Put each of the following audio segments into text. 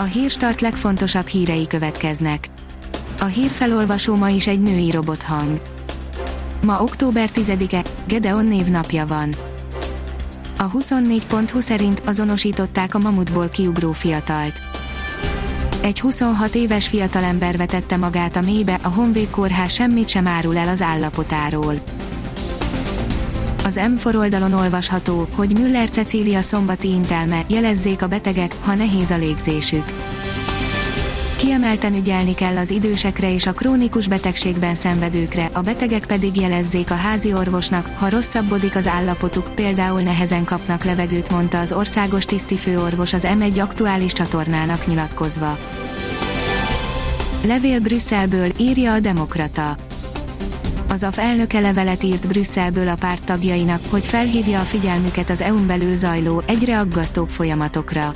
A hírstart legfontosabb hírei következnek. A hírfelolvasó ma is egy női robothang. Ma október 10-e, Gedeon névnapja van. A 24.20 szerint azonosították a mamutból kiugró fiatalt. Egy 26 éves fiatalember vetette magát a mélybe, a Honvéd kórház semmit sem árul el az állapotáról. Az M4 oldalon olvasható, hogy Müller Cecília szombati intelme, jelezzék a betegek, ha nehéz a légzésük. Kiemelten ügyelni kell az idősekre és a krónikus betegségben szenvedőkre, a betegek pedig jelezzék a házi orvosnak, ha rosszabbodik az állapotuk, például nehezen kapnak levegőt, mondta az országos tisztifőorvos az M1 aktuális csatornának nyilatkozva. Levél Brüsszelből, írja a Demokrata. Az AF elnöke levelet írt Brüsszelből a párt tagjainak, hogy felhívja a figyelmüket az EU-n belül zajló, egyre aggasztóbb folyamatokra.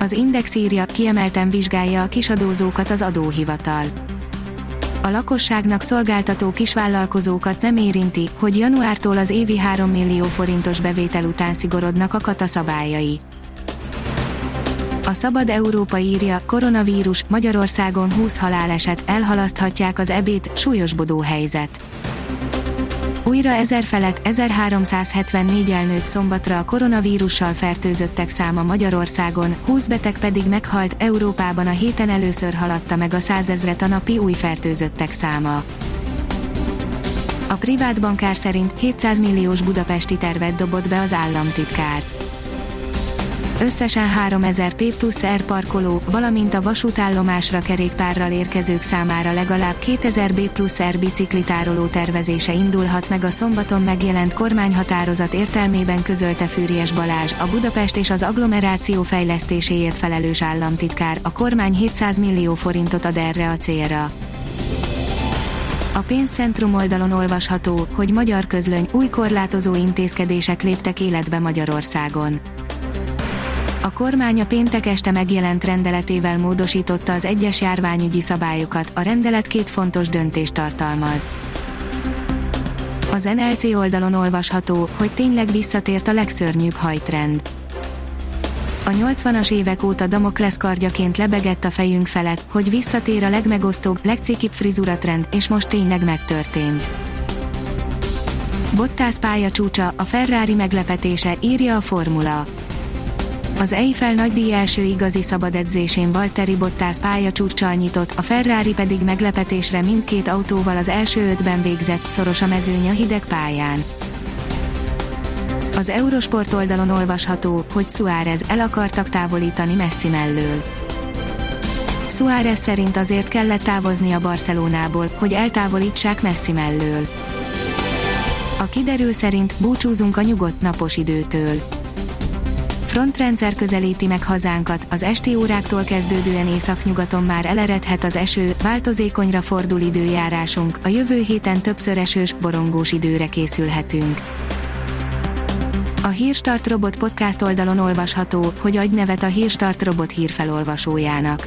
Az Index írja, kiemelten vizsgálja a kisadózókat az adóhivatal. A lakosságnak szolgáltató kisvállalkozókat nem érinti, hogy januártól az évi 3 millió forintos bevétel után szigorodnak a kata szabályai. A Szabad Európa írja, koronavírus, Magyarországon 20 haláleset, elhalaszthatják az ebét, súlyosbodó helyzet. Újra ezer felett 1374 elnőtt szombatra a koronavírussal fertőzöttek száma Magyarországon, 20 beteg pedig meghalt, Európában a héten először haladta meg a százezret a napi új fertőzöttek száma. A privát bankár szerint 700 milliós budapesti tervet dobott be az államtitkár összesen 3000 P plusz R parkoló, valamint a vasútállomásra kerékpárral érkezők számára legalább 2000 B plusz R biciklitároló tervezése indulhat meg a szombaton megjelent kormányhatározat értelmében közölte Fűries Balázs, a Budapest és az agglomeráció fejlesztéséért felelős államtitkár, a kormány 700 millió forintot ad erre a célra. A pénzcentrum oldalon olvasható, hogy magyar közlöny új korlátozó intézkedések léptek életbe Magyarországon. A kormány a péntek este megjelent rendeletével módosította az egyes járványügyi szabályokat, a rendelet két fontos döntést tartalmaz. Az NLC oldalon olvasható, hogy tényleg visszatért a legszörnyűbb hajtrend. A 80-as évek óta Damoklesz kardjaként lebegett a fejünk felett, hogy visszatér a legmegosztóbb, legcikibb frizuratrend, és most tényleg megtörtént. Bottas pálya csúcsa, a Ferrari meglepetése, írja a formula. Az Eiffel nagydíj első igazi szabad edzésén Valtteri Bottas pályacsúccsal nyitott, a Ferrari pedig meglepetésre mindkét autóval az első ötben végzett, szoros a mezőny a hideg pályán. Az Eurosport oldalon olvasható, hogy Suárez el akartak távolítani Messi mellől. Suárez szerint azért kellett távozni a Barcelonából, hogy eltávolítsák Messi mellől. A kiderül szerint búcsúzunk a nyugodt napos időtől Frontrendszer közelíti meg hazánkat, az esti óráktól kezdődően északnyugaton már eleredhet az eső, változékonyra fordul időjárásunk, a jövő héten többször esős, borongós időre készülhetünk. A Hírstart Robot podcast oldalon olvasható, hogy adj nevet a Hírstart Robot hírfelolvasójának.